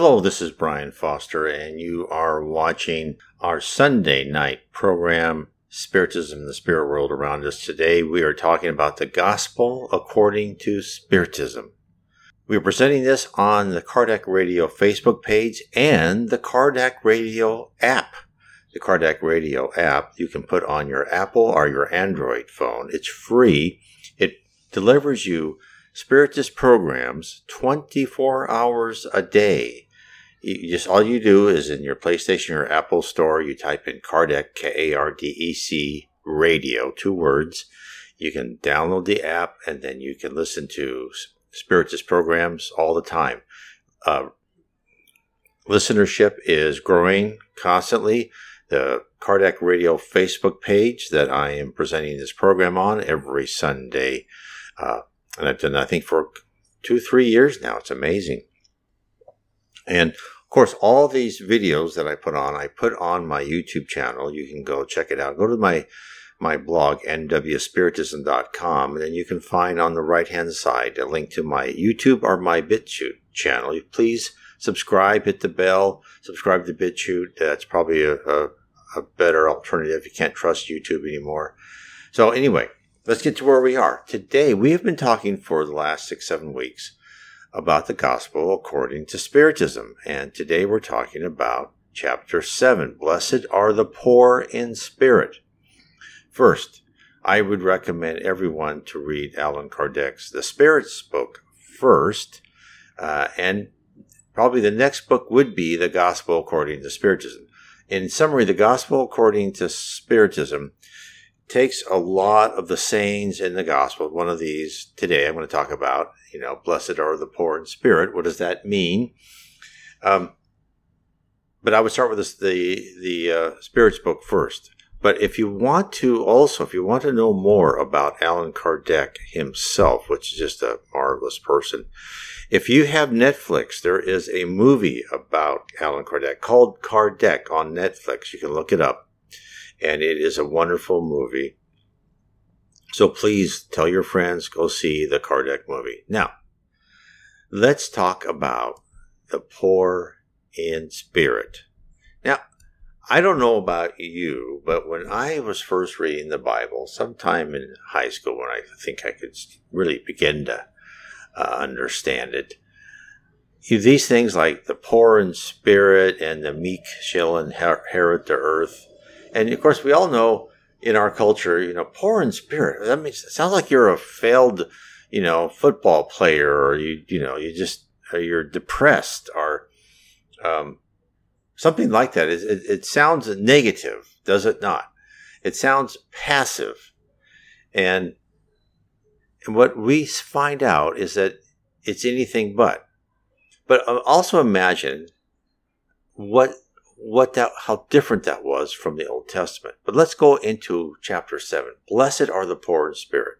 Hello, this is Brian Foster, and you are watching our Sunday night program, Spiritism, the Spirit World Around Us. Today, we are talking about the Gospel according to Spiritism. We are presenting this on the Kardec Radio Facebook page and the Kardec Radio app. The Kardec Radio app you can put on your Apple or your Android phone. It's free. It delivers you Spiritist programs 24 hours a day. You just all you do is in your PlayStation or Apple store, you type in Kardec K A R D E C radio, two words. You can download the app and then you can listen to Spiritist programs all the time. Uh, listenership is growing constantly. The Kardec Radio Facebook page that I am presenting this program on every Sunday. Uh, and I've done I think for two three years now. It's amazing. And of course, all these videos that I put on, I put on my YouTube channel. You can go check it out. Go to my my blog nwspiritism.com and then you can find on the right hand side a link to my YouTube or my BitChute channel. Please subscribe, hit the bell, subscribe to BitChute. That's probably a, a, a better alternative. If you can't trust YouTube anymore. So anyway, let's get to where we are. Today, we have been talking for the last six, seven weeks about the gospel according to Spiritism. And today we're talking about chapter 7 Blessed are the poor in spirit. First, I would recommend everyone to read Allan Kardec's The Spirit's book first. Uh, and probably the next book would be The Gospel According to Spiritism. In summary, The Gospel According to Spiritism takes a lot of the sayings in the gospel. One of these today I'm going to talk about, you know, blessed are the poor in spirit. What does that mean? Um, but I would start with this, the the uh, spirits book first. But if you want to also, if you want to know more about Allan Kardec himself, which is just a marvelous person, if you have Netflix, there is a movie about Allan Kardec called Kardec on Netflix. You can look it up and it is a wonderful movie. So please tell your friends, go see the Kardec movie. Now, let's talk about the poor in spirit. Now, I don't know about you, but when I was first reading the Bible, sometime in high school, when I think I could really begin to uh, understand it, these things like the poor in spirit and the meek shall inherit the earth, and of course, we all know in our culture, you know, poor in spirit. That means it sounds like you're a failed, you know, football player, or you, you know, you just you're depressed, or um, something like that. It, it, it sounds negative, does it not? It sounds passive, and and what we find out is that it's anything but. But uh, also imagine what what that how different that was from the Old Testament. But let's go into chapter 7. Blessed are the poor in spirit.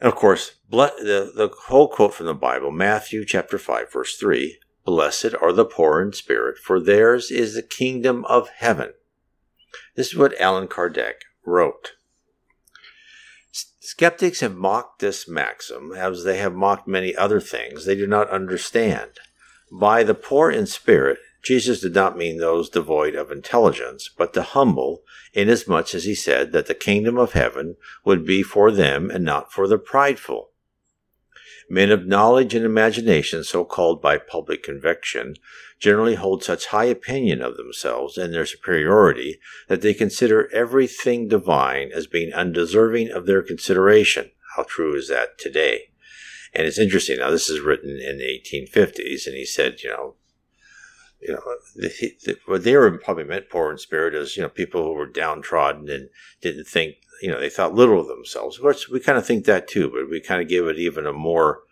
And of course, the, the whole quote from the Bible, Matthew chapter 5, verse 3 Blessed are the poor in spirit, for theirs is the kingdom of heaven. This is what Allan Kardec wrote. Skeptics have mocked this maxim, as they have mocked many other things they do not understand. By the poor in spirit, Jesus did not mean those devoid of intelligence, but the humble, inasmuch as he said that the kingdom of heaven would be for them and not for the prideful. Men of knowledge and imagination, so called by public conviction, generally hold such high opinion of themselves and their superiority that they consider everything divine as being undeserving of their consideration. How true is that today? And it's interesting. Now, this is written in the 1850s, and he said, you know, you know, the, the, what they were probably meant poor in spirit is, you know, people who were downtrodden and didn't think, you know, they thought little of themselves. Of course, we kind of think that too, but we kind of give it even a more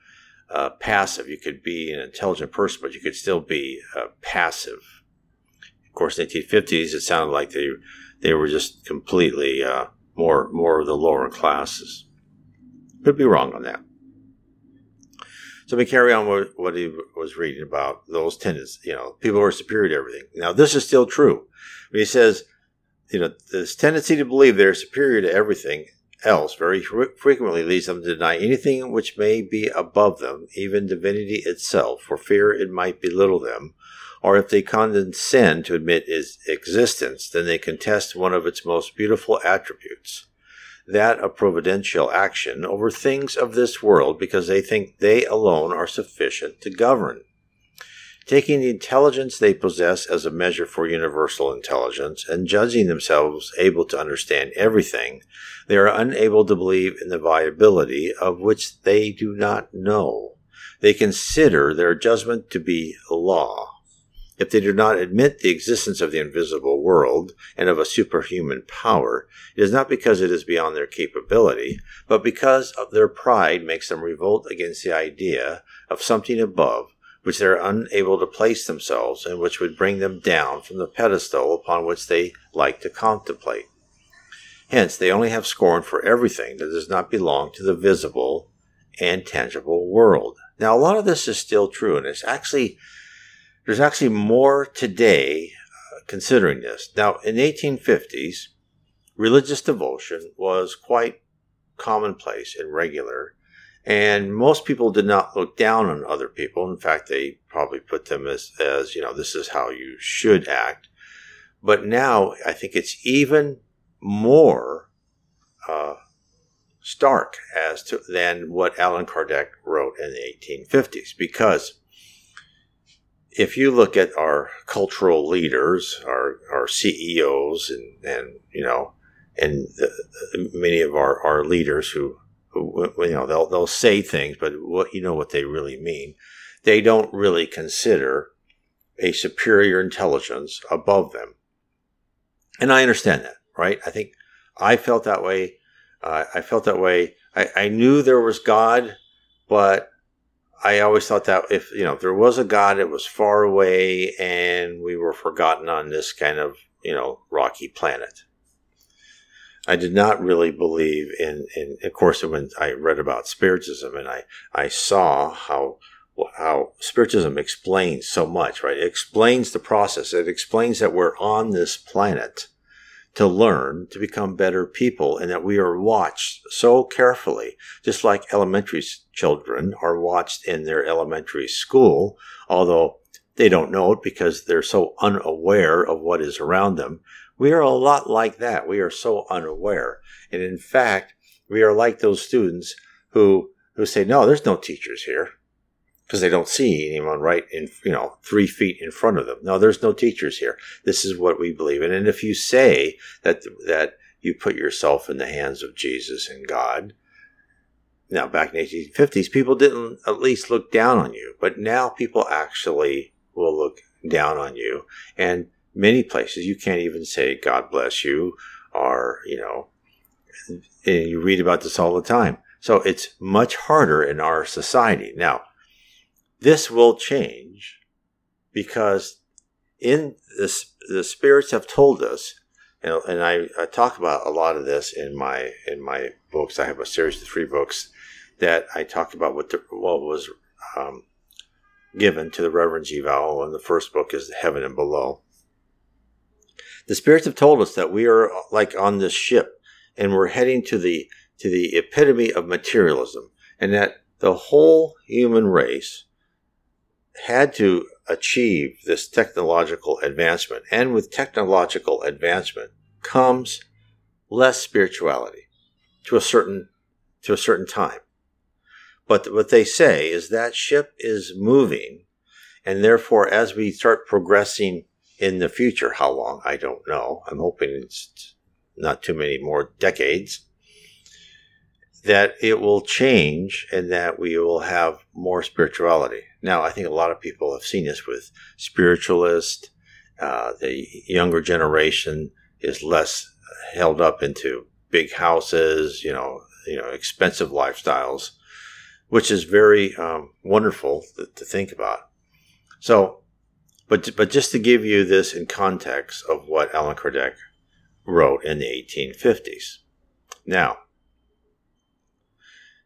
uh, passive. You could be an intelligent person, but you could still be uh, passive. Of course, in the 1850s, it sounded like they they were just completely uh, more more of the lower classes. Could be wrong on that. So me carry on what, what he was reading about those tendencies. You know, people who are superior to everything. Now, this is still true. When he says, you know, this tendency to believe they're superior to everything else very frequently leads them to deny anything which may be above them, even divinity itself, for fear it might belittle them. Or if they condescend to admit its existence, then they contest one of its most beautiful attributes, that of providential action over things of this world, because they think they alone are sufficient to govern. Taking the intelligence they possess as a measure for universal intelligence and judging themselves able to understand everything, they are unable to believe in the viability of which they do not know. They consider their judgment to be law. If they do not admit the existence of the invisible world and of a superhuman power, it is not because it is beyond their capability, but because their pride makes them revolt against the idea of something above which they are unable to place themselves and which would bring them down from the pedestal upon which they like to contemplate. Hence, they only have scorn for everything that does not belong to the visible and tangible world. Now, a lot of this is still true, and it's actually there's actually more today uh, considering this. Now, in the 1850s, religious devotion was quite commonplace and regular and most people did not look down on other people. In fact, they probably put them as, as you know, this is how you should act. But now I think it's even more uh, stark as to than what Allan Kardec wrote in the 1850s. Because if you look at our cultural leaders, our, our CEOs, and, and you know, and the, many of our, our leaders who you know they'll they'll say things, but what you know what they really mean. They don't really consider a superior intelligence above them, and I understand that, right? I think I felt that way. Uh, I felt that way. I, I knew there was God, but I always thought that if you know if there was a God, it was far away, and we were forgotten on this kind of you know rocky planet. I did not really believe in, in of course, when I read about Spiritism and I, I saw how, how Spiritism explains so much, right? It explains the process. It explains that we're on this planet to learn, to become better people, and that we are watched so carefully, just like elementary children are watched in their elementary school, although they don't know it because they're so unaware of what is around them. We are a lot like that. We are so unaware. And in fact, we are like those students who, who say, no, there's no teachers here because they don't see anyone right in, you know, three feet in front of them. No, there's no teachers here. This is what we believe in. And if you say that, that you put yourself in the hands of Jesus and God, now back in the 1850s, people didn't at least look down on you, but now people actually will look down on you. And many places you can't even say God bless you or, you know, and you read about this all the time. So it's much harder in our society. Now, this will change because in this, the spirits have told us, and, and I, I, talk about a lot of this in my in my books. I have a series of three books that I talk about what the, what was um, given to the Reverend G. Vowell, and the first book is Heaven and Below. The spirits have told us that we are like on this ship and we're heading to the to the epitome of materialism and that the whole human race had to achieve this technological advancement and with technological advancement comes less spirituality to a certain to a certain time but what they say is that ship is moving and therefore as we start progressing in the future. How long? I don't know. I'm hoping it's not too many more decades. That it will change and that we will have more spirituality. Now, I think a lot of people have seen this with spiritualists. Uh, the younger generation is less held up into big houses, you know, you know, expensive lifestyles, which is very um, wonderful to, to think about. So but, but just to give you this in context of what Allan Kardec wrote in the 1850s. Now,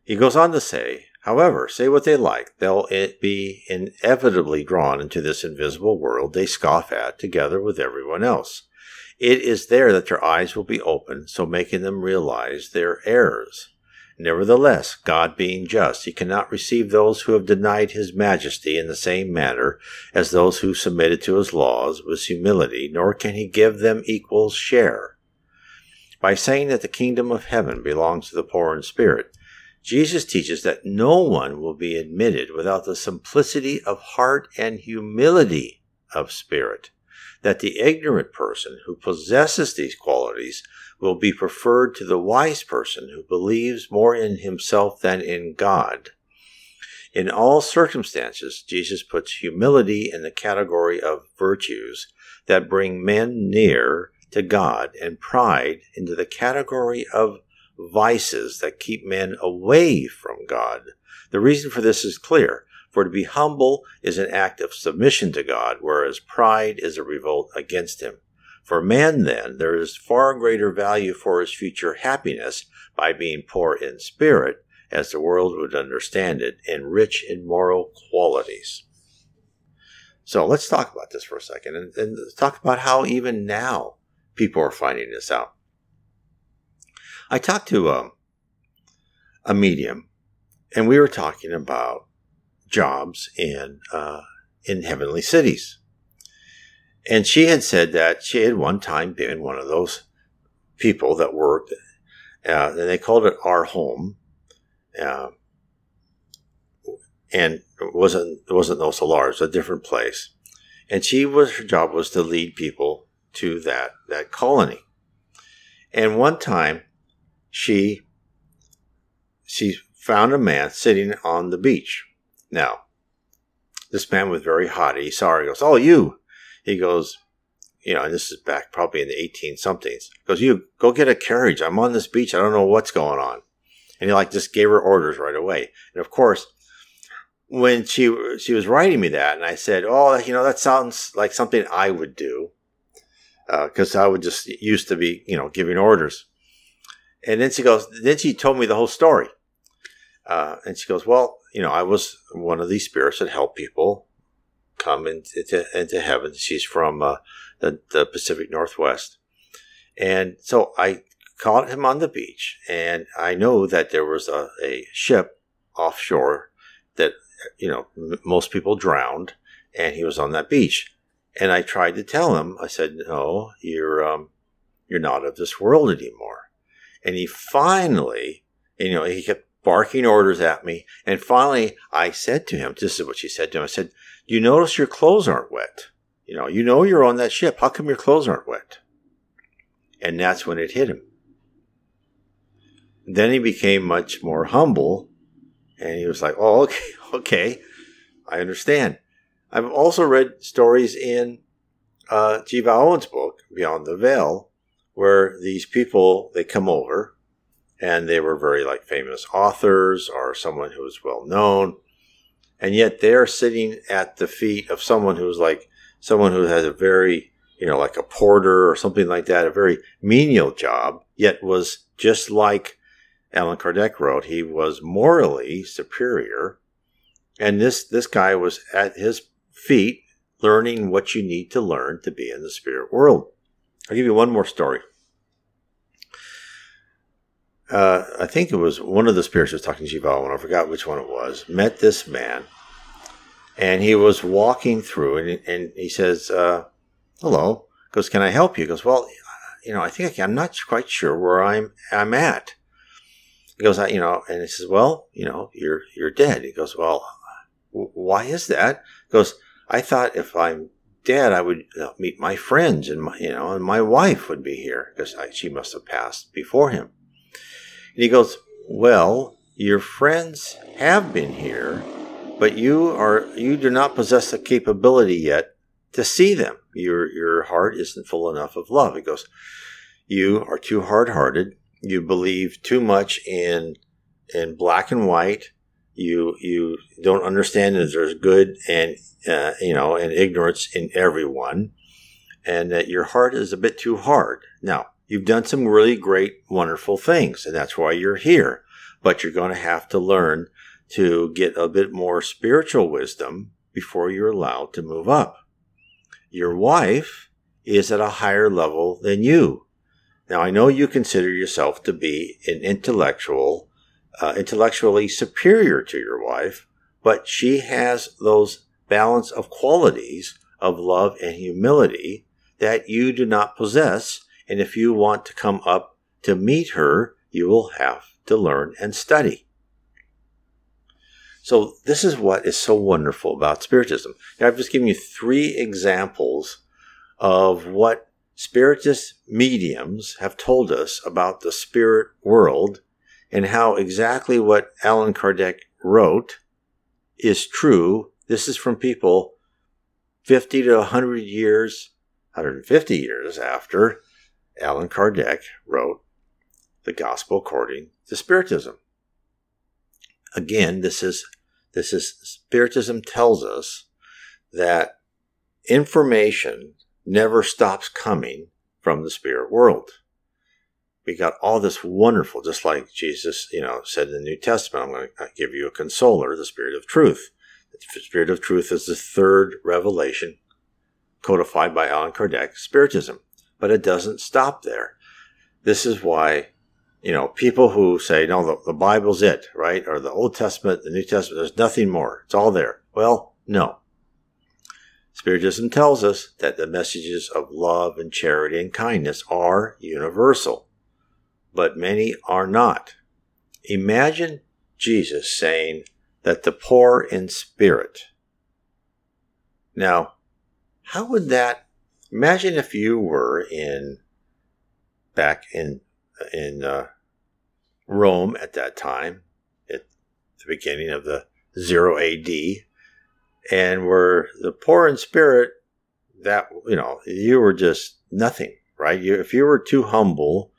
he goes on to say, however, say what they like, they'll be inevitably drawn into this invisible world they scoff at together with everyone else. It is there that their eyes will be opened, so making them realize their errors. Nevertheless, God being just, he cannot receive those who have denied his majesty in the same manner as those who submitted to his laws with humility, nor can he give them equal share. By saying that the kingdom of heaven belongs to the poor in spirit, Jesus teaches that no one will be admitted without the simplicity of heart and humility of spirit, that the ignorant person who possesses these qualities will be preferred to the wise person who believes more in himself than in God. In all circumstances, Jesus puts humility in the category of virtues that bring men near to God and pride into the category of vices that keep men away from God. The reason for this is clear. For to be humble is an act of submission to God, whereas pride is a revolt against Him. For man, then, there is far greater value for his future happiness by being poor in spirit, as the world would understand it, and rich in moral qualities. So let's talk about this for a second and, and talk about how even now people are finding this out. I talked to um, a medium, and we were talking about jobs in uh, in heavenly cities. And she had said that she had one time been one of those people that worked, uh, and they called it our home. Uh, and it wasn't it wasn't Nosso Lar, it was a different place. And she was her job was to lead people to that that colony. And one time she she found a man sitting on the beach. Now, this man was very haughty. He saw her. He goes, "Oh, you!" he goes, you know, and this is back probably in the 18 somethings. Goes, you go get a carriage. I'm on this beach. I don't know what's going on. And he like just gave her orders right away. And of course, when she she was writing me that, and I said, oh, you know, that sounds like something I would do, because uh, I would just used to be, you know, giving orders. And then she goes, then she told me the whole story. Uh, and she goes, well, you know, I was one of these spirits that help people come into, into heaven. She's from uh, the, the Pacific Northwest. And so I caught him on the beach, and I know that there was a, a ship offshore that, you know, m- most people drowned, and he was on that beach. And I tried to tell him, I said, no, you're, um, you're not of this world anymore. And he finally, you know, he kept barking orders at me. And finally, I said to him, this is what she said to him. I said, you notice your clothes aren't wet. You know, you know you're on that ship. How come your clothes aren't wet? And that's when it hit him. Then he became much more humble and he was like, oh, okay, okay, I understand. I've also read stories in uh, G. Vale Owen's book, Beyond the Veil, where these people, they come over and they were very like famous authors or someone who was well known. And yet they're sitting at the feet of someone who's like someone who has a very you know like a porter or something like that a very menial job yet was just like Allan Kardec wrote he was morally superior. And this this guy was at his feet learning what you need to learn to be in the spirit world i'll give you one more story uh, I think it was one of the spirits was talking to G. Vale, and I forgot which one it was, met this man, and he was walking through, and, and he says, uh, "Hello." Goes, "Can I help you?" Goes, "Well, you know, I think I am not quite sure where I'm I'm at." He goes, "You know," and he says, "Well, you know, you're you're dead." He goes, "Well, why is that?" He goes, "I thought if I'm dead, I would uh, meet my friends, and my you know, and my wife would be here because she must have passed before him." And he goes, Well, your friends have been here, but you are you do not possess the capability yet to see them. Your your heart isn't full enough of love. He goes, You are too hard hearted. You believe too much in in black and white. You you don't understand that there's good and uh, you know and ignorance in everyone, and that your heart is a bit too hard. Now, You've done some really great, wonderful things, and that's why you're here. But you're going to have to learn to get a bit more spiritual wisdom before you're allowed to move up. Your wife is at a higher level than you. Now, I know you consider yourself to be an intellectual, uh, intellectually superior to your wife, but she has those balance of qualities of love and humility that you do not possess. And if you want to come up to meet her, you will have to learn and study. So this is what is so wonderful about Spiritism. Now I've just given you three examples of what Spiritist mediums have told us about the spirit world and how exactly what Allan Kardec wrote is true. This is from people 50 to 100 years, 150 years after Allan Kardec wrote the Gospel according to Spiritism. Again, this is this is Spiritism tells us that information never stops coming from the spirit world. We got all this wonderful, just like Jesus, you know, said in the New Testament, I'm going to uh, give you a consoler, the Spirit of Truth. The Spirit of Truth is the third revelation codified by Allan Kardec, Spiritism. But it doesn't stop there. This is why, you know, people who say, no, the, the Bible's it, right? Or the Old Testament, the New Testament, there's nothing more. It's all there. Well, no. Spiritism tells us that the messages of love and charity and kindness are universal, but many are not. Imagine Jesus saying that the poor in spirit. Now, how would that imagine if you were in back in in uh, Rome at that time at the beginning of the 0 AD and were the poor in spirit that you know you were just nothing right you, if you were too humble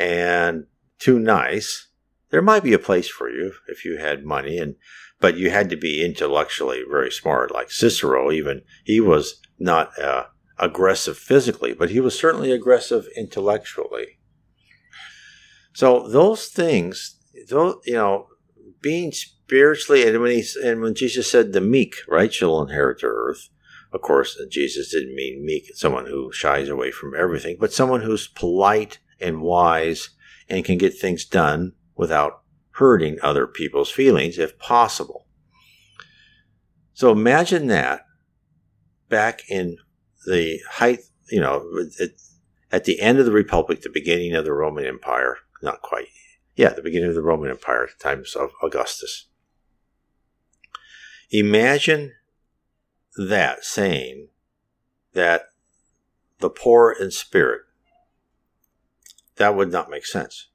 and too nice there might be a place for you if you had money and but you had to be intellectually very smart like cicero even he was not uh, aggressive physically but he was certainly aggressive intellectually so those things those you know being spiritually, and when he and when Jesus said the meek, right, shall inherit the earth. Of course, Jesus didn't mean meek, someone who shies away from everything, but someone who's polite and wise and can get things done without hurting other people's feelings if possible. So imagine that back in the height, you know, at, the end of the Republic, the beginning of the Roman Empire, not quite, yeah, the beginning of the Roman Empire, times of Augustus. Imagine that saying that the poor in spirit, that would not make sense.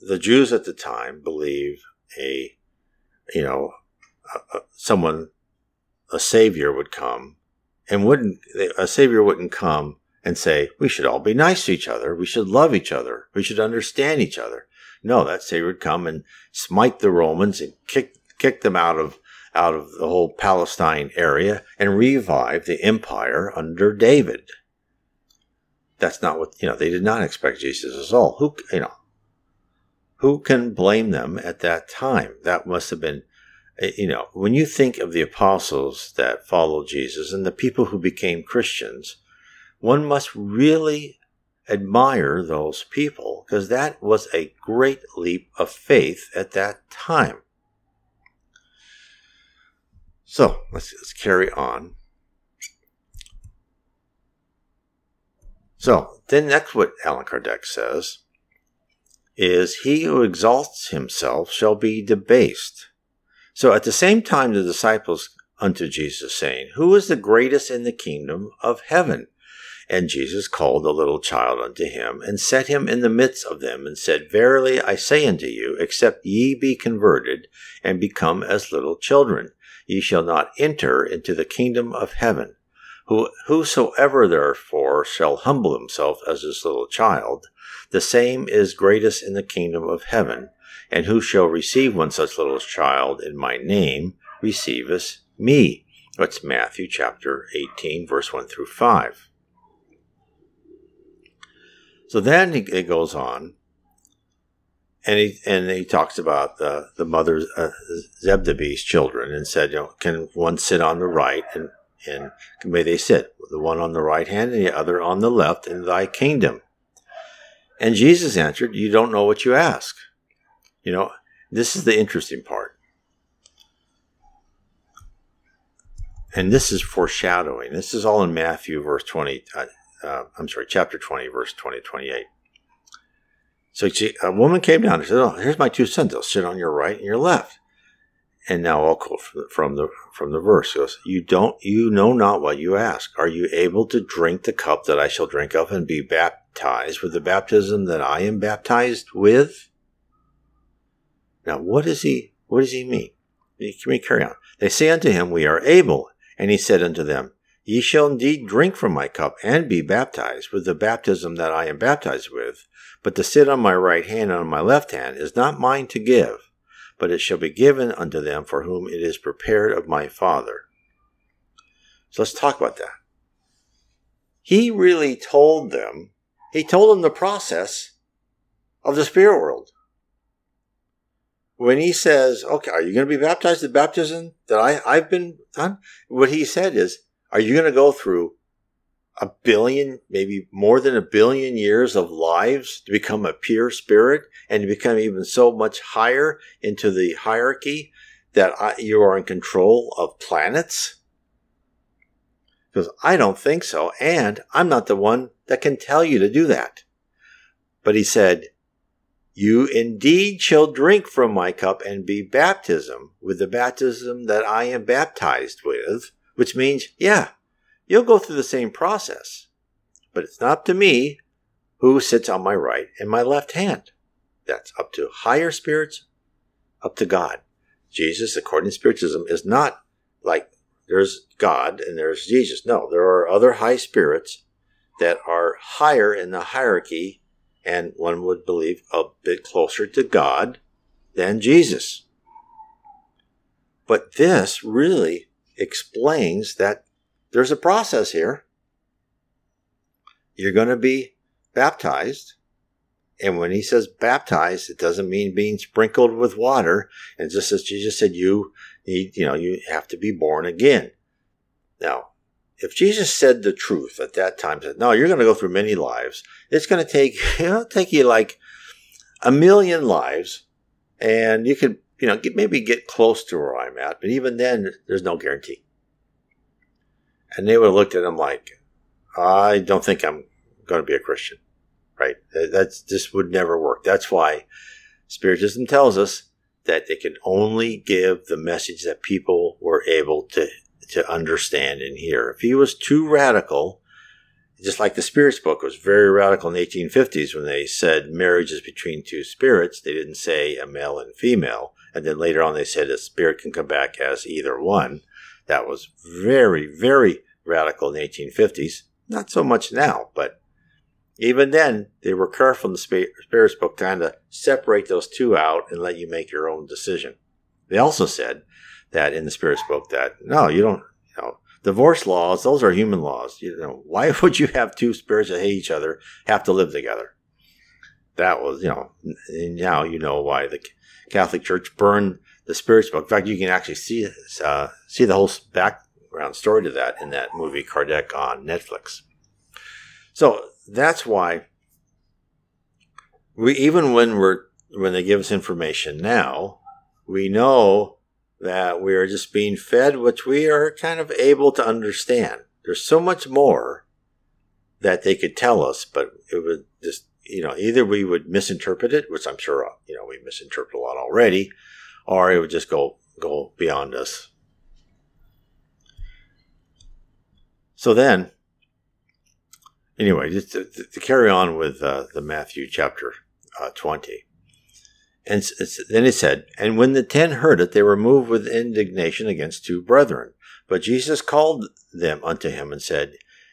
The Jews at the time believe a, you know, a, a, someone, a savior would come and wouldn't, a savior wouldn't come and say, we should all be nice to each other. We should love each other. We should understand each other. No, that savior would come and smite the Romans and kick, kick them out of out of the whole Palestine area and revive the empire under David. That's not what, you know, they did not expect Jesus at all. Who, you know, who can blame them at that time? That must have been, eh, you know, when you think of the apostles that followed Jesus and the people who became Christians, one must really admire those people because that was a great leap of faith at that time. So let's, let's carry on. So then next what Allan Kardec says is he who exalts himself shall be debased. So at the same time the disciples unto Jesus saying, Who is the greatest in the kingdom of heaven? And Jesus called a little child unto him, and set him in the midst of them, and said, Verily I say unto you, except ye be converted, and become as little children, ye shall not enter into the kingdom of heaven. Who, whosoever therefore shall humble himself as this little child, the same is greatest in the kingdom of heaven. And who shall receive one such little child in my name, receiveth me. That's Matthew chapter 18, verse 1 through 5. So then it goes on and he and he talks about the the mother uh, children and said, you know, can one sit on the right and and may they sit, the one on the right hand and the other on the left in thy kingdom. And Jesus answered, You don't know what you ask. You know, this is the interesting part. And this is foreshadowing. This is all in Matthew, verse 20. Uh, uh, I'm sorry, chapter 20, verse 20, 28. So see, a woman came down and said, Oh, here's my two sons. They'll sit on your right and your left. And now I'll quote from the from the verse. It goes, You don't you know not what you ask. Are you able to drink the cup that I shall drink of and be baptized with the baptism that I am baptized with? Now what does he what does he mean? Can we carry on? They say unto him, We are able. And he said unto them, Ye shall indeed drink from my cup and be baptized with the baptism that I am baptized with. But to sit on my right hand and on my left hand is not mine to give but it shall be given unto them for whom it is prepared of my Father. So let's talk about that. He really told them, he told them the process of the spirit world. When he says, okay, are you going to be baptized the baptism that I, I've been done? What he said is, are you going to go through a billion, maybe more than a billion years of lives to become a pure spirit and to become even so much higher into the hierarchy that I, you are in control of planets? Because I don't think so. And I'm not the one that can tell you to do that. But he said, You indeed shall drink from my cup and be baptism with the baptism that I am baptized with, which means, yeah, You'll go through the same process. But it's not up to me who sits on my right and my left hand. That's up to higher spirits, up to God. Jesus, according to Spiritism, is not like there's God and there's Jesus. No, there are other high spirits that are higher in the hierarchy and one would believe a bit closer to God than Jesus. But this really explains that there's a process here. You're going to be baptized. And when he says baptized, it doesn't mean being sprinkled with water. And just as Jesus said, you need, you know, you have to be born again. Now, if Jesus said the truth at that time, said, no, you're going to go through many lives. It's going to take, it'll take you like a million lives and you could, you know, get, maybe get close to where I'm at. But even then, there's no guarantee. And they would have looked at him like, I don't think I'm going to be a Christian, right? That's this would never work. That's why Spiritism tells us that they can only give the message that people were able to to understand and hear. If he was too radical, just like the spirits book was very radical in the 1850s when they said marriage is between two spirits, they didn't say a male and female. And then later on, they said a spirit can come back as either one. That was very, very radical in the 1850s. Not so much now, but even then, they were careful in the Spirits book to kind of separate those two out and let you make your own decision. They also said that in the Spirits book that no, you don't. You know, divorce laws; those are human laws. You know, why would you have two spirits that hate each other have to live together? That was, you know, now you know why the Catholic Church burned the Spirits book. In fact, you can actually see uh, see the whole background story to that in that movie Kardec on Netflix. So that's why we even when we're when they give us information now, we know that we are just being fed which we are kind of able to understand. There's so much more that they could tell us, but it would just you know either we would misinterpret it, which I'm sure you know we misinterpret a lot already, or it would just go go beyond us. So then, anyway, just to, to carry on with uh, the Matthew chapter uh, 20. And then it said, And when the ten heard it, they were moved with indignation against two brethren. But Jesus called them unto him and said,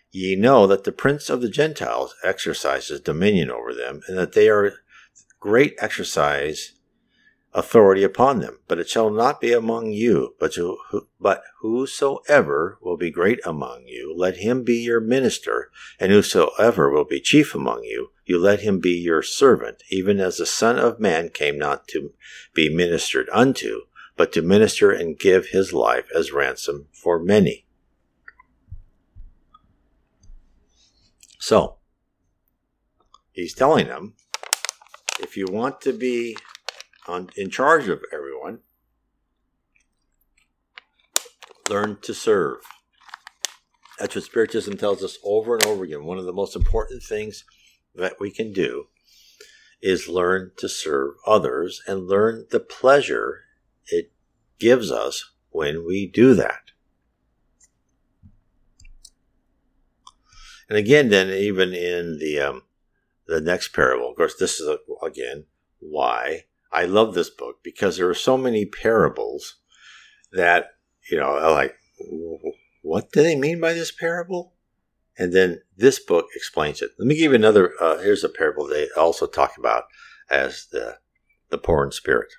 Ye know that the prince of the Gentiles exercises dominion over them, and that they are great exercise authority upon them. But it shall not be among you, but, but whosoever will be great among you, let him be your minister, and whosoever will be chief among you, you let him be your servant, even as the Son of Man came not to be ministered unto, but to minister and give his life as ransom for many. So, he's telling them if you want to be on, in charge of everyone, learn to serve. That's what Spiritism tells us over and over again. One of the most important things that we can do is learn to serve others and learn the pleasure it gives us when we do that. And again, then even in the um, the next parable, of course, this is a, again why I love this book because there are so many parables that you know, like what do they mean by this parable? And then this book explains it. Let me give you another. Uh, here's a parable they also talk about as the the poor in spirit.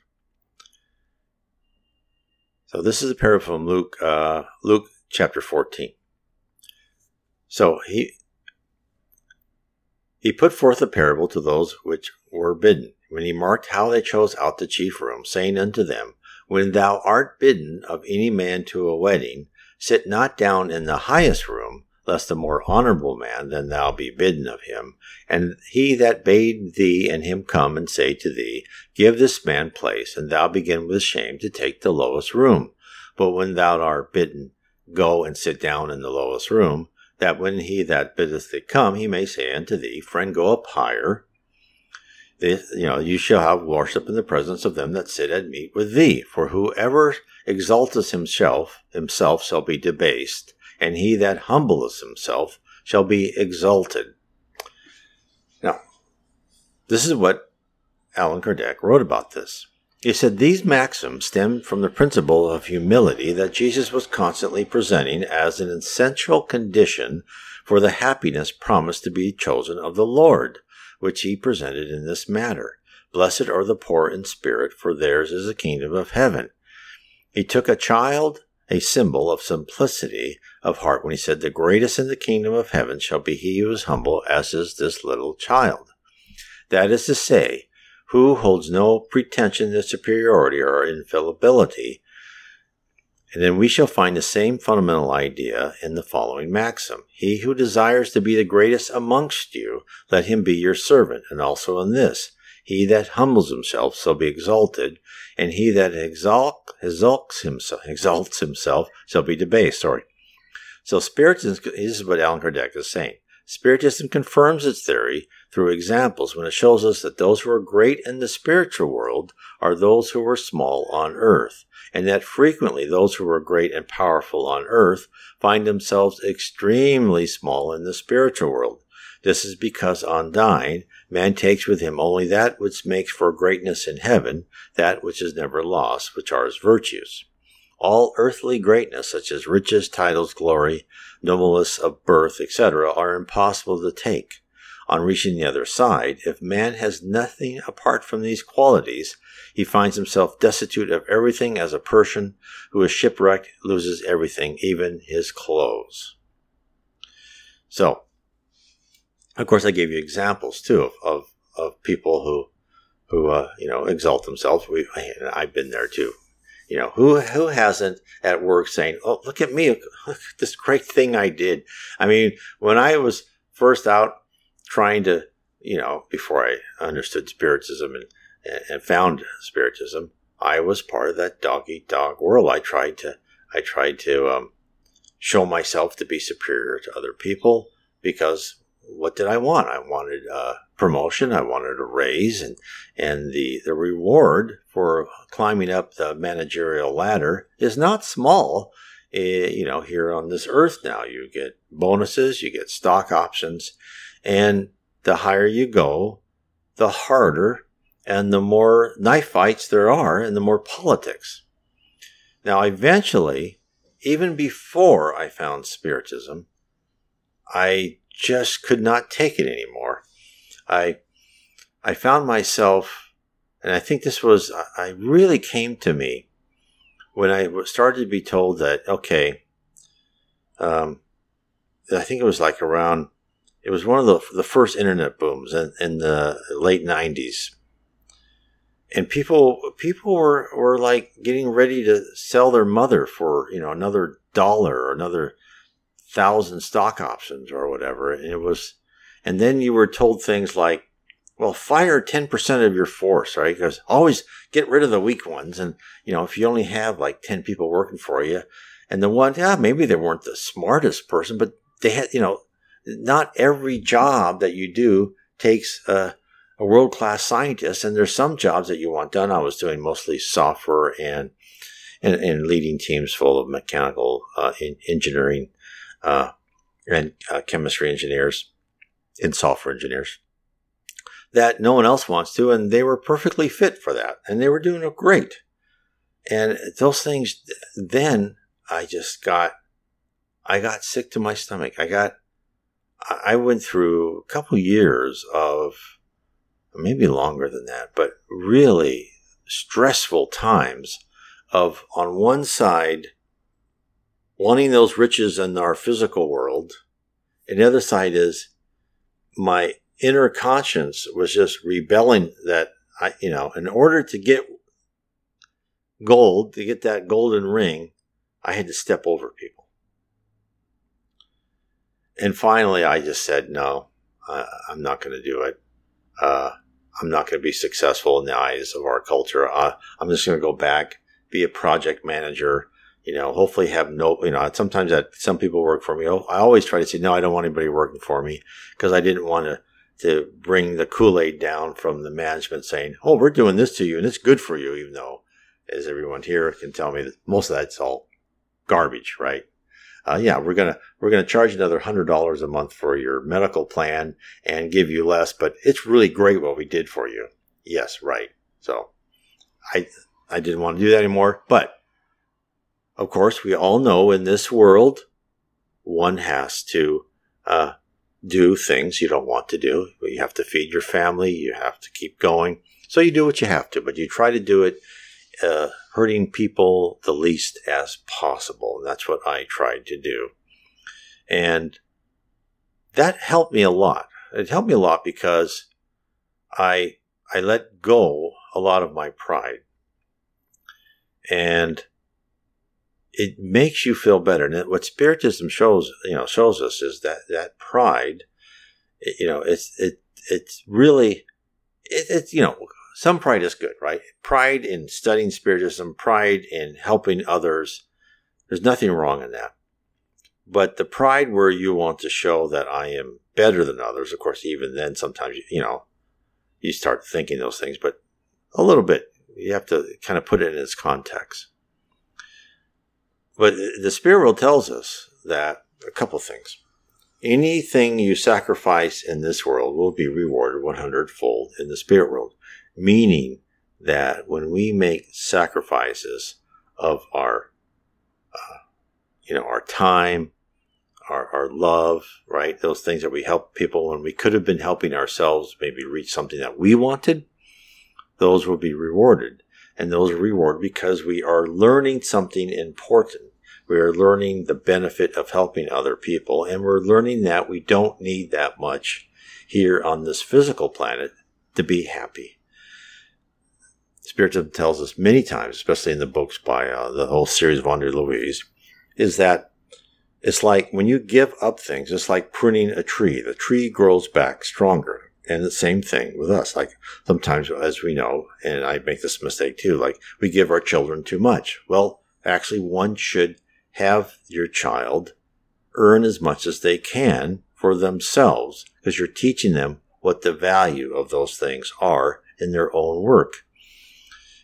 So this is a parable from Luke, uh, Luke chapter 14. So he he put forth a parable to those which were bidden, when he marked how they chose out the chief room, saying unto them, When thou art bidden of any man to a wedding, sit not down in the highest room, lest a more honorable man than thou be bidden of him. And he that bade thee and him come and say to thee, Give this man place, and thou begin with shame to take the lowest room. But when thou art bidden, go and sit down in the lowest room, that when he that biddeth thee come, he may say unto thee, Friend, go up higher. This, you know, you shall have worship in the presence of them that sit at meat with thee. For whoever exalteth himself, himself shall be debased, and he that humbleth himself shall be exalted. Now, this is what Allan Kardec wrote about this. He said these maxims stem from the principle of humility that Jesus was constantly presenting as an essential condition for the happiness promised to be chosen of the Lord, which he presented in this matter. Blessed are the poor in spirit, for theirs is the kingdom of heaven. He took a child, a symbol of simplicity of heart, when he said, The greatest in the kingdom of heaven shall be he who is humble, as is this little child. That is to say, who holds no pretension to superiority or infallibility. And then we shall find the same fundamental idea in the following maxim He who desires to be the greatest amongst you, let him be your servant, and also in this He that humbles himself shall be exalted, and he that exalt, exalts, himself, exalts himself shall be debased. Sorry. So, Spiritism, this is what Allan Kardec is saying. Spiritism confirms its theory through examples when it shows us that those who are great in the spiritual world are those who are small on earth, and that frequently those who are great and powerful on earth find themselves extremely small in the spiritual world. This is because on dying, man takes with him only that which makes for greatness in heaven, that which is never lost, which are his virtues. All earthly greatness, such as riches, titles, glory, nobleness of birth, etc., are impossible to take. On reaching the other side, if man has nothing apart from these qualities, he finds himself destitute of everything as a person who is shipwrecked loses everything, even his clothes. So, of course, I gave you examples too of, of, of people who, who uh, you know, exalt themselves. We, I've been there too. You know, who who hasn't at work saying, "Oh, look at me, look at this great thing I did." I mean, when I was first out trying to, you know, before I understood Spiritism and, and found Spiritism, I was part of that dog eat dog world. I tried to, I tried to um, show myself to be superior to other people because what did I want? I wanted a promotion. I wanted a raise, and and the the reward for climbing up the managerial ladder is not small. Eh, you know, here on this earth now, you get bonuses, you get stock options, and the higher you go, the harder and the more knife fights there are, and the more politics. Now, eventually, even before I found Spiritism, I just could not take it anymore. I I found myself, and I think this was I really came to me when I started to be told that okay, um, I think it was like around it was one of the the first internet booms in, in the late '90s, and people people were were like getting ready to sell their mother for you know another dollar or another thousand stock options or whatever. And it was And then you were told things like, well, fire 10% of your force, right? Because always get rid of the weak ones. And, you know, if you only have like 10 people working for you, and the one, yeah, maybe they weren't the smartest person, but they had, you know, not every job that you do takes a, a world class scientist. And there's some jobs that you want done. I was doing mostly software and, and, and leading teams full of mechanical uh, engineering uh, and uh, chemistry engineers and software engineers that no one else wants to, and they were perfectly fit for that, and they were doing great. And those things, then I just got, I got sick to my stomach. I got, I went through a couple years of, maybe longer than that, but really stressful times of on one side wanting those riches in our physical world, and the other side is my inner conscience was just rebelling that I, you know, in order to get gold, to get that golden ring, I had to step over people. And finally, I just said, no, I, am not going to do it. Uh, I'm not going to be successful in the eyes of our culture. Uh, I'm just going to go back, be a project manager, you know, hopefully have no, you know, sometimes that some people work for me. I always try to say, no, I don't want anybody working for me because I didn't want to to bring the Kool Aid down from the management saying, "Oh, we're doing this to you, and it's good for you," even though, as everyone here can tell me, that most of that's all garbage, right? Uh, yeah, we're gonna we're gonna charge another hundred dollars a month for your medical plan and give you less, but it's really great what we did for you. Yes, right. So, I I didn't want to do that anymore, but of course, we all know in this world, one has to uh, do things you don't want to do. You have to feed your family. You have to keep going. So you do what you have to, but you try to do it uh, hurting people the least as possible. And that's what I tried to do. And that helped me a lot. It helped me a lot because I I let go a lot of my pride. And it makes you feel better. And what Spiritism shows, you know, shows us is that that pride, you know, it's it it's really it, it's you know some pride is good, right? Pride in studying Spiritism, pride in helping others. There's nothing wrong in that. But the pride where you want to show that I am better than others, of course, even then, sometimes you know you start thinking those things, but a little bit you have to kind of put it in its context. But the spirit world tells us that a couple things. Anything you sacrifice in this world will be rewarded 100 fold in the spirit world, meaning that when we make sacrifices of our, uh, you know, our time, our, our love, right? Those things that we help people when we could have been helping ourselves maybe reach something that we wanted, those will be rewarded. And those are rewarded because we are learning something important. We are learning the benefit of helping other people, and we're learning that we don't need that much here on this physical planet to be happy. Spiritism tells us many times, especially in the books by uh, the whole series of André Luiz, is that it's like when you give up things, it's like pruning a tree. The tree grows back stronger. And the same thing with us. Like sometimes, as we know, and I make this mistake too, like we give our children too much. Well, actually, one should have your child earn as much as they can for themselves because you're teaching them what the value of those things are in their own work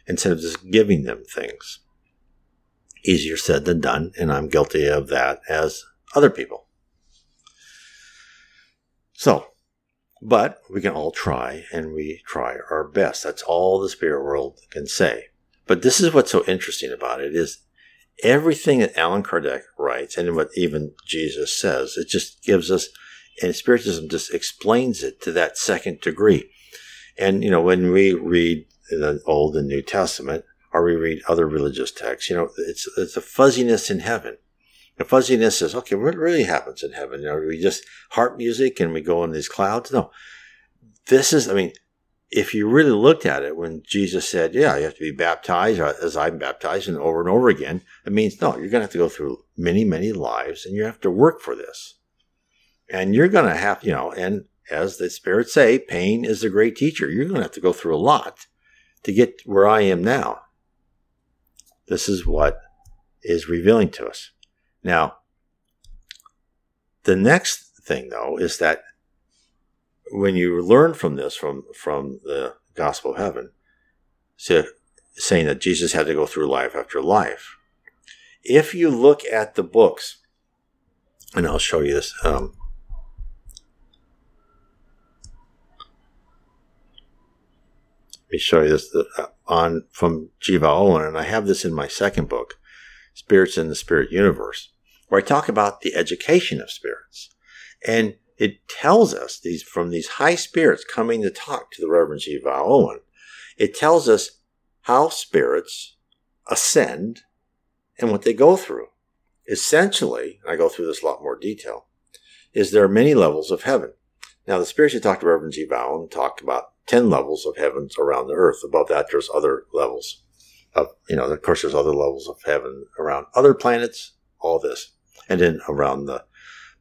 instead of just giving them things. Easier said than done, and I'm guilty of that as other people. So, but we can all try and we try our best. That's all the spirit world can say. But this is what's so interesting about it is everything that Allan Kardec writes and what even Jesus says, it just gives us, and Spiritism just explains it to that second degree. And, you know, when we read the Old and New Testament, or we read other religious texts, you know, it's, it's a fuzziness in heaven. The fuzziness is, okay, what really happens in heaven? You know, we just harp music and we go in these clouds? No. This is, I mean, if you really looked at it, when Jesus said, Yeah, you have to be baptized uh, as I'm baptized and over and over again, it means no, you're going to have to go through many, many lives and you have to work for this. And you're going to have, you know, and as the spirits say, pain is a great teacher. You're going to have to go through a lot to get where I am now. This is what is revealing to us. Now, the next thing though is that when you learn from this, from, from the gospel of heaven, so saying that Jesus had to go through life after life, if you look at the books, and I'll show you this, um, me show you this uh, on from G. Vale Owen, and I have this in my second book, Spirits in the Spirit Universe, where I talk about the education of spirits. And it tells us these from these high spirits coming to talk to the Reverend G. Vale Owen, it tells us how spirits ascend and what they go through. Essentially, I go through this a lot more detail, is there are many levels of heaven. Now, the spirits you talk to Reverend G. Vale Owen talk about 10 levels of heavens around the earth. Above that, there's other levels of, you know, of course, there's other levels of heaven around other planets, all this. And then around the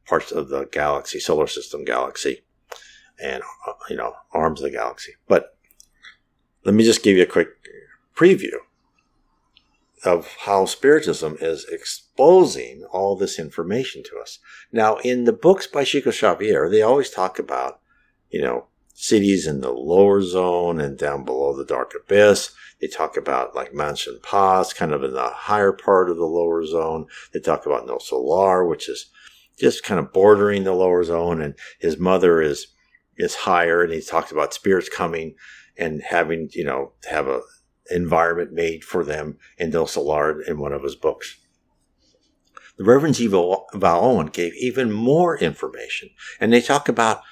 parts of the galaxy, solar system galaxy, and, uh, you know, arms of the galaxy. But let me just give you a quick preview of how Spiritism is exposing all this information to us. Now, in the books by Chico Xavier, they always talk about, you know, cities in the lower zone and down below the dark abyss. They talk about like Mansion Paz, kind of in the higher part of the lower zone. They talk about Nosso Lar, which is just kind of bordering the lower zone. And his mother is, is higher. And he talks about spirits coming and having, you know, have a environment made for them in Del Solar in one of his books. The Reverend G. Vale Owen gave even more information. And they talk about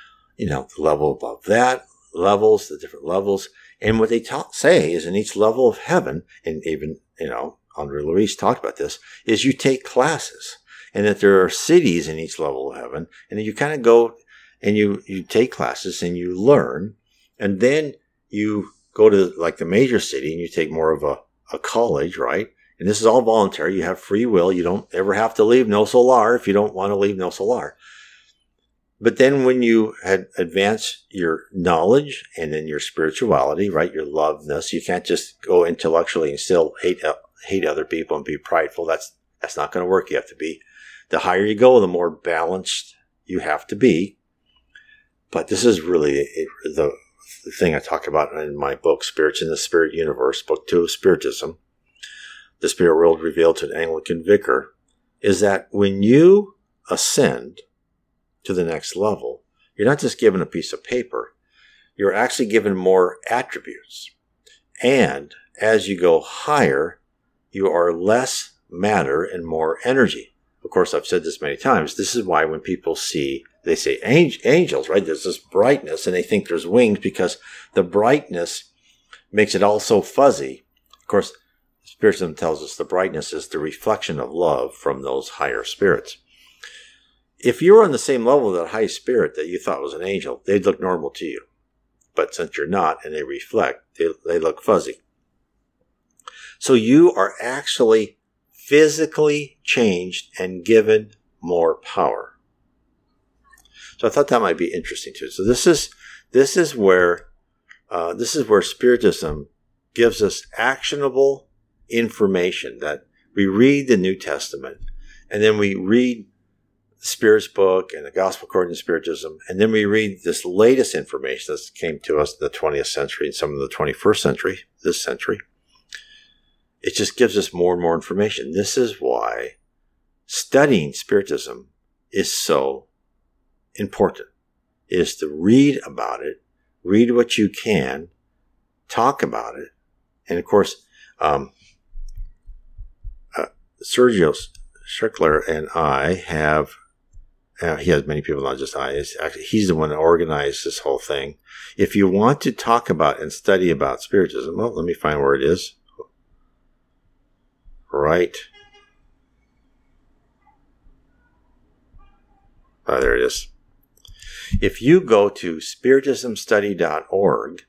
you know, the level above that, levels, the different levels. And what they ta- say is in each level of heaven, and even, you know, André Luiz talked about this, is you take classes and that there are cities in each level of heaven. And you kind of go and you, you take classes and you learn. And then you go to like the major city and you take more of a, a college, right? And this is all voluntary. You have free will. You don't ever have to leave Nosso Lar if you don't want to leave Nosso Lar. But then when you advance your knowledge and then your spirituality, right, your loveness, you can't just go intellectually and still hate uh, hate other people and be prideful. That's that's not going to work. You have to be the higher you go, the more balanced you have to be. But this is really the, the thing I talk about in my book, Spirits in the Spirit Universe, Book Two of Spiritism, the Spirit World Revealed to an Anglican Vicar, is that when you ascend to the next level, you're not just given a piece of paper, you're actually given more attributes. And as you go higher, you are less matter and more energy. Of course, I've said this many times. This is why when people see, they say angels, right? There's this brightness and they think there's wings because the brightness makes it all so fuzzy. Of course, Spiritism tells us the brightness is the reflection of love from those higher spirits if you were on the same level of that high spirit that you thought was an angel, they'd look normal to you. But since you're not and they reflect, they, they look fuzzy. So you are actually physically changed and given more power. So I thought that might be interesting too. So this is this is where uh, this is where Spiritism gives us actionable information that we read the New Testament and then we read Spirit's book and the Gospel according to Spiritism, and then we read this latest information that came to us in the 20th century and some of the 21st century, this century. It just gives us more and more information. This is why studying Spiritism is so important. Is to read about it, read what you can, talk about it, and of course, um, uh, Sergio Strickler and I have uh, he has many people, not just I. Actually, he's the one that organized this whole thing. If you want to talk about and study about spiritism, well, let me find where it is. Right. Oh, there it is. If you go to spiritismstudy.org,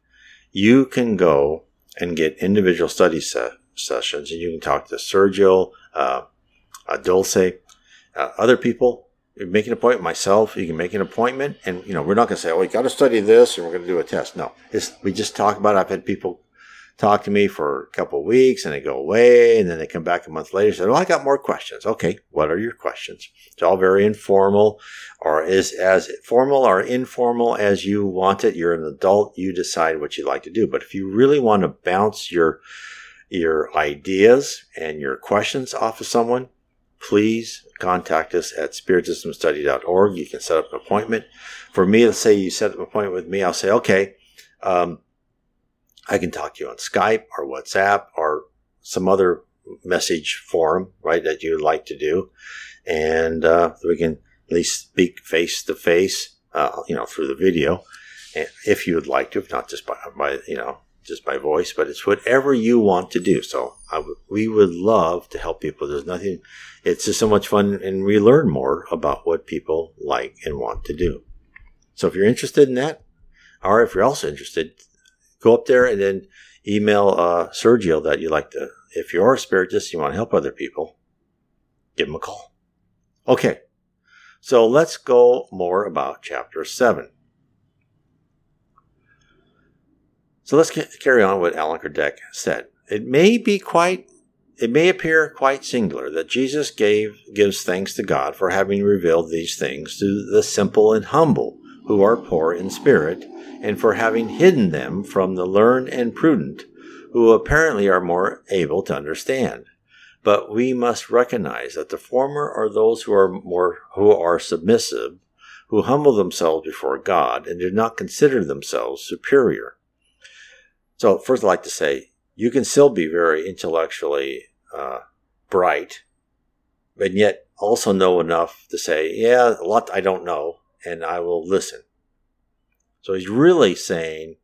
you can go and get individual study se- sessions, and you can talk to Sergio, uh, Dulce, uh, other people make an appointment myself. You can make an appointment, and you know we're not going to say, "Oh, you got to study this," and we're going to do a test. No, it's, we just talk about. It. I've had people talk to me for a couple of weeks, and they go away, and then they come back a month later. and Say, "Oh, I got more questions." Okay, what are your questions? It's all very informal, or is as formal or informal as you want it. You're an adult. You decide what you'd like to do. But if you really want to bounce your your ideas and your questions off of someone, please contact us at spiritismstudy.org. You can set up an appointment. For me, let's say you set up an appointment with me, I'll say, okay, um, I can talk to you on Skype or WhatsApp or some other message forum, right, that you'd like to do. And uh, we can at least speak face to face, you know, through the video, if you would like to, if not just by, by you know, just by voice, but it's whatever you want to do. So we would love to help people. There's nothing, it's just so much fun and we learn more about what people like and want to do. So if you're interested in that, or if you're also interested, go up there and then email uh, Sergio that you'd like to, if you're a spiritist, you want to help other people, give him a call. Okay. So let's go more about chapter seven. So let's carry on what Allan Kardec said. It may be quite, it may appear quite singular that Jesus gave gives thanks to God for having revealed these things to the simple and humble who are poor in spirit, and for having hidden them from the learned and prudent, who apparently are more able to understand. But we must recognize that the former are those who are more who are submissive, who humble themselves before God and do not consider themselves superior. So, first, I'd like to say you can still be very intellectually uh, bright, and yet also know enough to say, yeah, a lot I don't know, and I will listen. So he's really saying,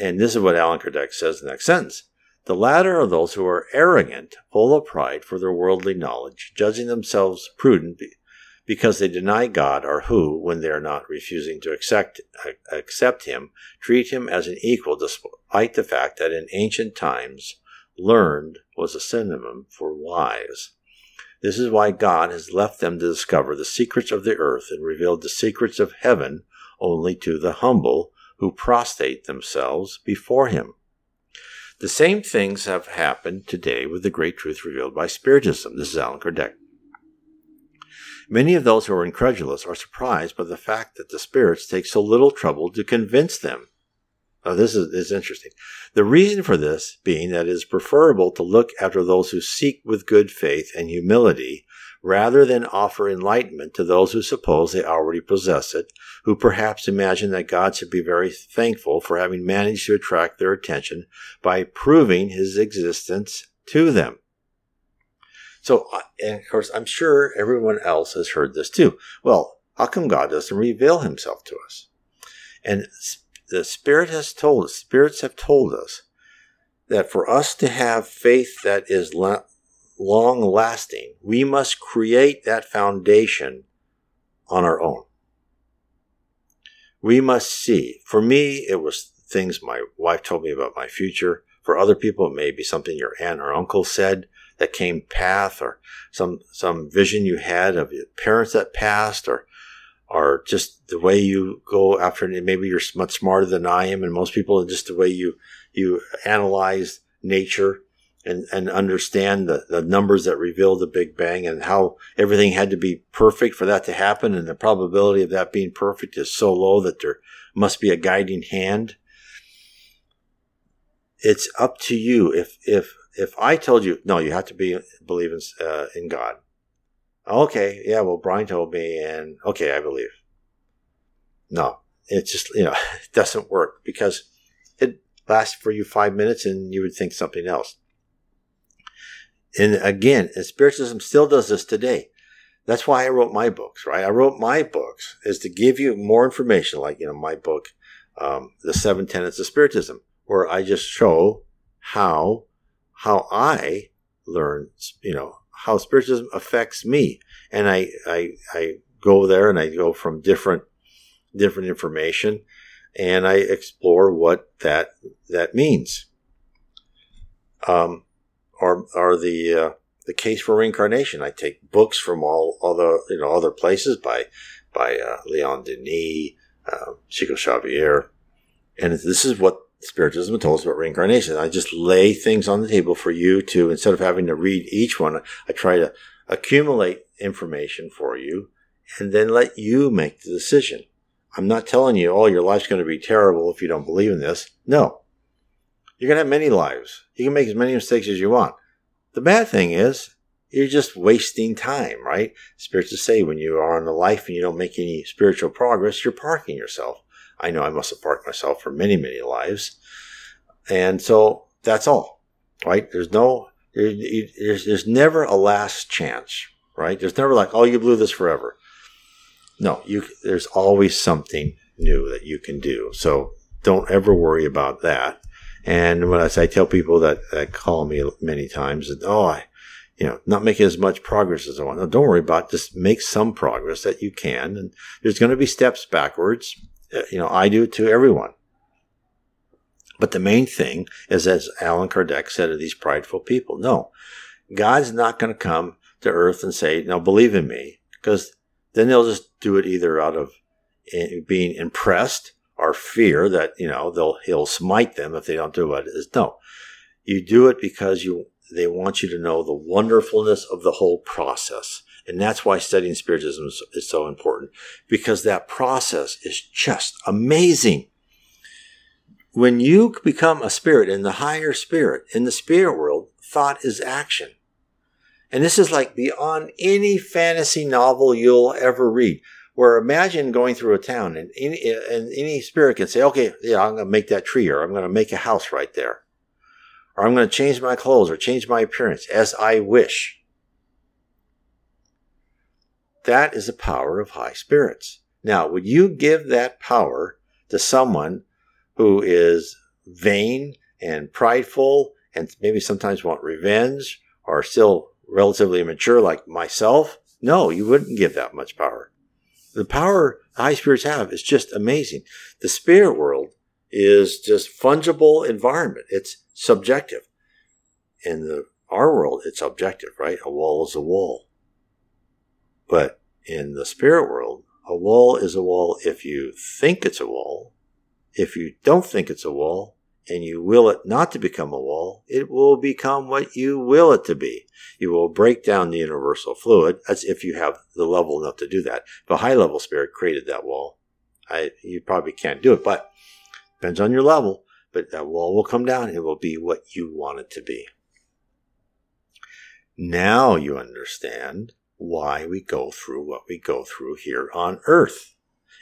and this is what Allan Kardec says in the next sentence the latter are those who are arrogant, full of pride for their worldly knowledge, judging themselves prudent because they deny God or who, when they are not refusing to accept, accept Him, treat Him as an equal despite the fact that in ancient times learned was a synonym for wise. This is why God has left them to discover the secrets of the earth and revealed the secrets of heaven only to the humble who prostrate themselves before Him. The same things have happened today with the great truth revealed by Spiritism. This is Allan Kardec. Many of those who are incredulous are surprised by the fact that the spirits take so little trouble to convince them. Now, this is, is interesting. The reason for this being that it is preferable to look after those who seek with good faith and humility rather than offer enlightenment to those who suppose they already possess it, who perhaps imagine that God should be very thankful for having managed to attract their attention by proving his existence to them. So, and of course, I'm sure everyone else has heard this too. Well, how come God doesn't reveal himself to us? And the Spirit has told us, spirits have told us that for us to have faith that is long lasting, we must create that foundation on our own. We must see. For me, it was things my wife told me about my future. For other people, it may be something your aunt or uncle said that came path or some some vision you had of your parents that passed or or just the way you go after. Maybe you're much smarter than I am, and most people, and just the way you you analyze nature and, and understand the, the numbers that reveal the Big Bang and how everything had to be perfect for that to happen, and the probability of that being perfect is so low that there must be a guiding hand. It's up to you if if if I told you, no, you have to be believe in uh, in God. Okay, yeah, well, Brian told me, and okay, I believe. No, it just you know it doesn't work because it lasts for you five minutes, and you would think something else. And again, and Spiritism still does this today. That's why I wrote my books, right? I wrote my books is to give you more information, like you know my book, um, the Seven Tenets of Spiritism, where I just show how how I learn, you know, how spiritualism affects me. And I, I, I go there and I go from different, different information and I explore what that, that means. Um, or, or the, uh, the case for reincarnation. I take books from all other you know other places by by uh, Leon Denis, uh, Chico Xavier, and this is what Spiritism told us about reincarnation. I just lay things on the table for you to instead of having to read each one. I try to accumulate information for you and then let you make the decision. I'm not telling you, oh, your life's going to be terrible if you don't believe in this. No. You're going to have many lives. You can make as many mistakes as you want. The bad thing is, you're just wasting time, right? Spirits say when you are in the life and you don't make any spiritual progress, you're parking yourself. I know I must have parked myself for many, many lives. And so that's all, right? There's no, there's, there's never a last chance, right? There's never like, oh, you blew this forever. No, you, there's always something new that you can do. So don't ever worry about that. And when I, I tell people that, that call me many times that, oh, I, you know, not making as much progress as I want. No, don't worry about it. Just make some progress that you can. And there's going to be steps backwards. Uh, you know, I do it to everyone. But the main thing is, as Allan Kardec said to these prideful people, no, God's not going to come to earth and say, no, believe in me, because then they'll just do it either out of being impressed or fear that, you know, they'll, he'll smite them if they don't do what it is. No, you do it because you, they want you to know the wonderfulness of the whole process. And that's why studying Spiritism is, is so important because that process is just amazing when you become a spirit in the higher spirit, in the spirit world, thought is action. And this is like beyond any fantasy novel you'll ever read. Where imagine going through a town and any, and any spirit can say, okay, yeah, I'm going to make that tree or I'm going to make a house right there. Or I'm going to change my clothes or change my appearance as I wish. That is the power of high spirits. Now, would you give that power to someone who is vain and prideful and maybe sometimes want revenge or still relatively immature like myself, no, you wouldn't give that much power. The power high spirits have is just amazing. The spirit world is just fungible environment. It's subjective. In the our world, it's objective, right? A wall is a wall. But in the spirit world, a wall is a wall if you think it's a wall, if you don't think it's a wall and you will it not to become a wall, it will become what you will it to be. You will break down the universal fluid. That's if you have the level enough to do that. A high level spirit created that wall, I, you probably can't do it, but depends on your level. But that wall will come down. It will be what you want it to be. Now you understand why we go through what we go through here on earth.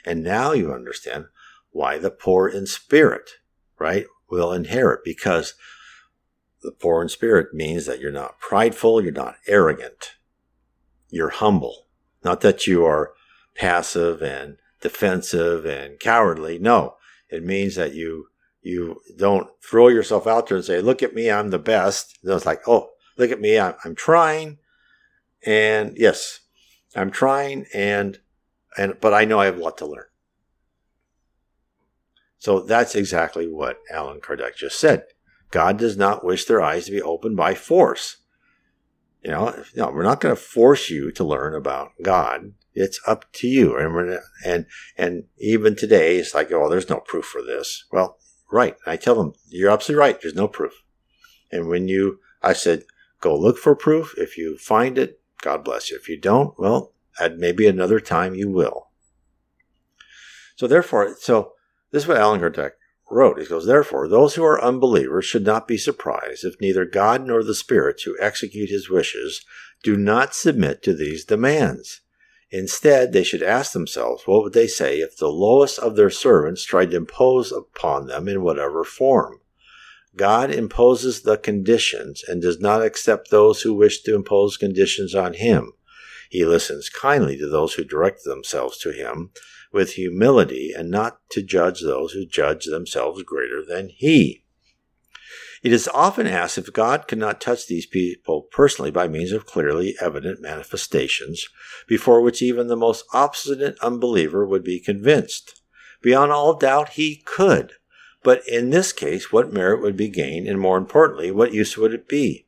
And now you understand why the poor in spirit, right, will inherit because the poor in spirit means that you're not prideful, you're not arrogant, you're humble. Not that you are passive and defensive and cowardly. No, it means that you you don't throw yourself out there and say, "Look at me, I'm the best." it's like, "Oh, look at me, I'm, I'm trying," and yes, I'm trying, and and but I know I have a lot to learn. So that's exactly what Allan Kardec just said. God does not wish their eyes to be opened by force. You know, no, we're not going to force you to learn about God. It's up to you. And, and, and even today, it's like, oh, there's no proof for this. Well, right. I tell them, you're absolutely right. There's no proof. And when you, I said, go look for proof. If you find it, God bless you. If you don't, well, at maybe another time you will. So therefore, so this is what Allan Kardec wrote. He goes, Therefore, those who are unbelievers should not be surprised if neither God nor the spirits who execute his wishes do not submit to these demands. Instead, they should ask themselves what would they say if the lowest of their servants tried to impose upon them in whatever form. God imposes the conditions and does not accept those who wish to impose conditions on him. He listens kindly to those who direct themselves to him with humility and not to judge those who judge themselves greater than he. It is often asked if God could not touch these people personally by means of clearly evident manifestations, before which even the most obstinate unbeliever would be convinced. Beyond all doubt, he could. But in this case, what merit would be gained, and more importantly, what use would it be?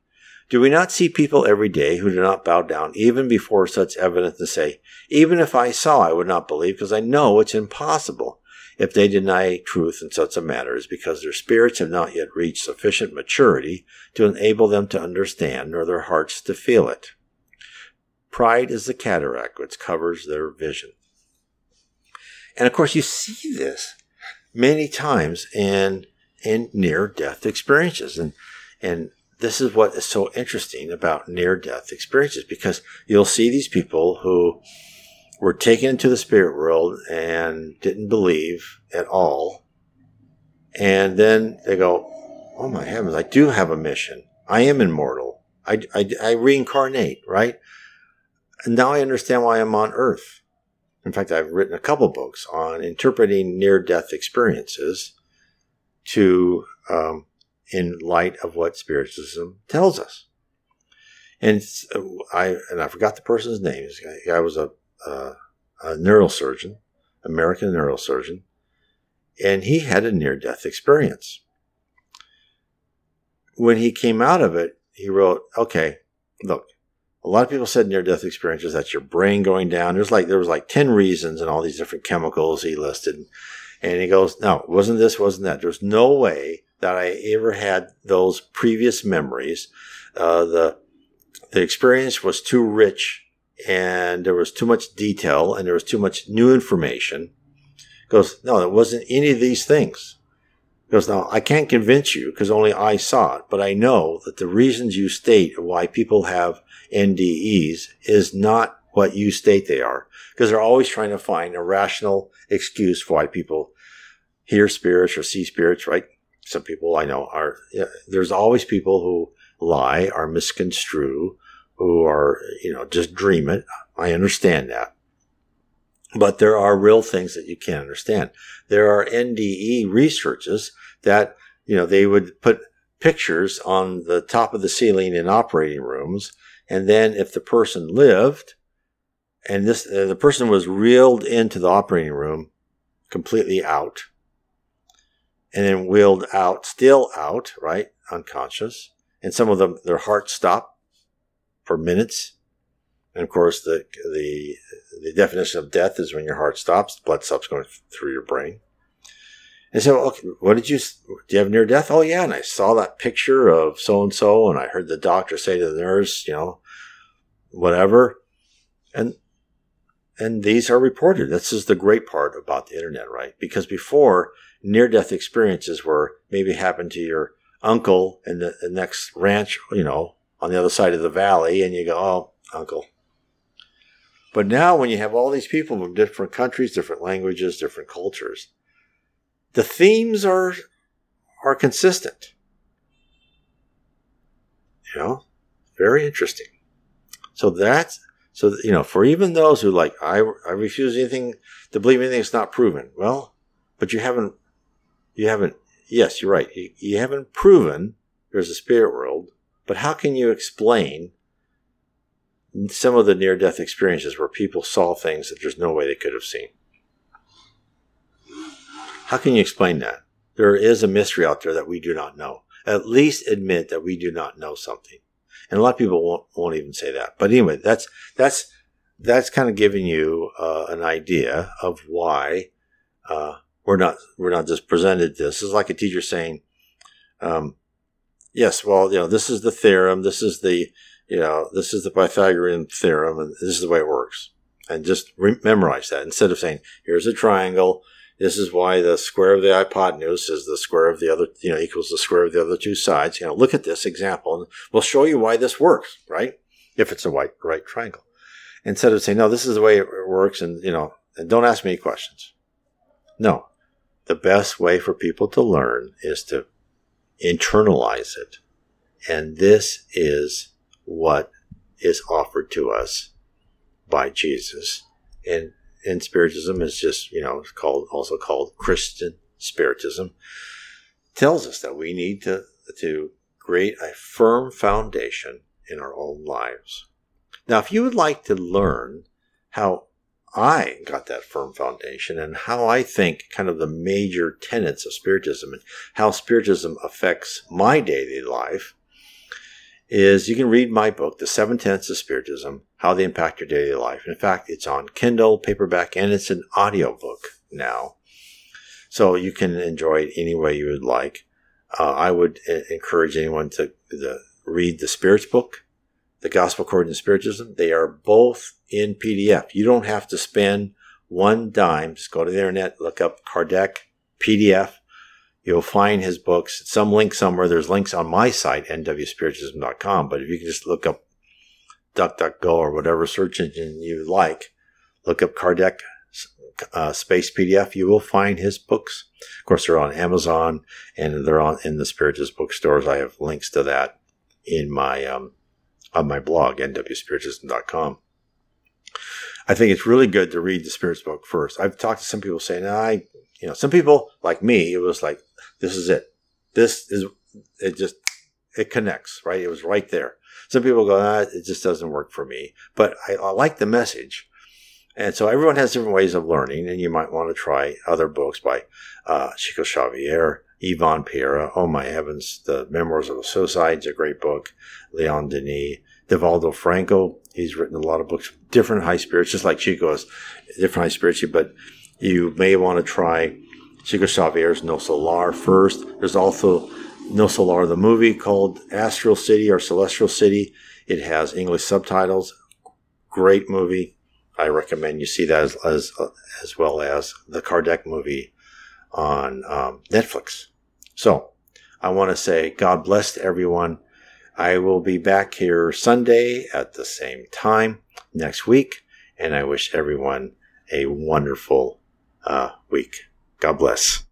Do we not see people every day who do not bow down even before such evidence and say, Even if I saw, I would not believe because I know it's impossible? If they deny truth in such a matter, is because their spirits have not yet reached sufficient maturity to enable them to understand, nor their hearts to feel it. Pride is the cataract which covers their vision. And of course, you see this many times in in near death experiences, and and this is what is so interesting about near death experiences because you'll see these people who were taken into the spirit world and didn't believe at all. And then they go, Oh my heavens, I do have a mission. I am immortal. I, I, I reincarnate, right? And now I understand why I'm on earth. In fact, I've written a couple books on interpreting near death experiences to, um, in light of what Spiritism tells us. And I, and I forgot the person's name. This guy was a uh, a neurosurgeon, American neurosurgeon, and he had a near death experience. When he came out of it, he wrote, okay, look, a lot of people said near death experiences that's your brain going down. There's like, there was like 10 reasons and all these different chemicals he listed. And he goes, no, wasn't this, wasn't that. There's no way that I ever had those previous memories. Uh, the, the experience was too rich and there was too much detail and there was too much new information. Goes, no, it wasn't any of these things. Goes, now I can't convince you because only I saw it, but I know that the reasons you state why people have NDEs is not what you state they are because they're always trying to find a rational excuse for why people hear spirits or see spirits, right? Some people I know are, there's always people who lie or misconstrue who are, you know, just dream it. I understand that. But there are real things that you can't understand. There are NDE researches that, you know, they would put pictures on the top of the ceiling in operating rooms. And then if the person lived and this, uh, the person was reeled into the operating room completely out and then wheeled out, still out, right? Unconscious. And some of them, their heart stopped for minutes. And of course, the, the, the definition of death is when your heart stops, blood stops going through your brain. And so, okay, what did you, do you have near death? Oh yeah. And I saw that picture of so and so and I heard the doctor say to the nurse, you know, whatever. And, and these are reported. This is the great part about the internet, right? Because before near death experiences were maybe happened to your uncle in the, the next ranch, you know, on the other side of the valley, and you go, oh, uncle. But now, when you have all these people from different countries, different languages, different cultures, the themes are are consistent. You know, very interesting. So that's so you know, for even those who like, I I refuse anything to believe anything that's not proven. Well, but you haven't, you haven't. Yes, you're right. You, you haven't proven there's a spirit world but how can you explain some of the near death experiences where people saw things that there's no way they could have seen? How can you explain that? There is a mystery out there that we do not know. At least admit that we do not know something. And a lot of people won't, won't even say that. But anyway, that's, that's, that's kind of giving you uh, an idea of why uh, we're not we're not just presented this. It's like a teacher saying, um, yes, well, you know, this is the theorem. This is the, you know, this is the Pythagorean theorem, and this is the way it works. And just re- memorize that instead of saying, here's a triangle. This is why the square of the hypotenuse is the square of the other, you know, equals the square of the other two sides. You know, look at this example and we'll show you why this works, right? If it's a right, right triangle. Instead of saying, no, this is the way it works and, you know, and don't ask me questions. No. The best way for people to learn is to internalize it. And this is what is offered to us by Jesus. And, and Spiritism is just, you know, called, also called Christian Spiritism, tells us that we need to, to create a firm foundation in our own lives. Now, if you would like to learn how I got that firm foundation and how I think kind of the major tenets of Spiritism and how Spiritism affects my daily life, is you can read my book, The Seven Tenets of Spiritism, How They Impact Your Daily Life. In fact, it's on Kindle, paperback, and it's an audiobook now. So you can enjoy it any way you would like. Uh, I would encourage anyone to, to read the Spirits book, the Gospel According to Spiritism. They are both in PDF. You don't have to spend one dime. Just go to the internet, look up Kardec PDF. You'll find his books. Some link somewhere. There's links on my site, nwspiritism.com. But if you can just look up DuckDuckGo or whatever search engine you like, look up Kardec uh, Space PDF, you will find his books. Of course, they're on Amazon and they're on in the Spiritism bookstores. I have links to that in my um, on my blog, nwspiritism.com. I think it's really good to read the Spirits book first. I've talked to some people saying, I, you know, some people like me, it was like, this is it. This is, it just, it connects, right? It was right there. Some people go, ah, it just doesn't work for me. But I, I like the message. And so everyone has different ways of learning, and you might want to try other books by uh, Chico Xavier, Yvonne Pereira. Oh my heavens, The Memoirs of a Suicide is a great book. Leon Denis, Divaldo Franco. He's written a lot of books, different high spirits, just like Chico has different high spirits. But you may want to try Chico Xavier's Nosso Lar first. There's also Nosso Lar, the movie called Astral City or Celestial City. It has English subtitles. Great movie. I recommend you see that as as, as well as the Kardec movie on um, Netflix. So I want to say God bless everyone. I will be back here Sunday at the same time next week, and I wish everyone a wonderful uh, week. God bless.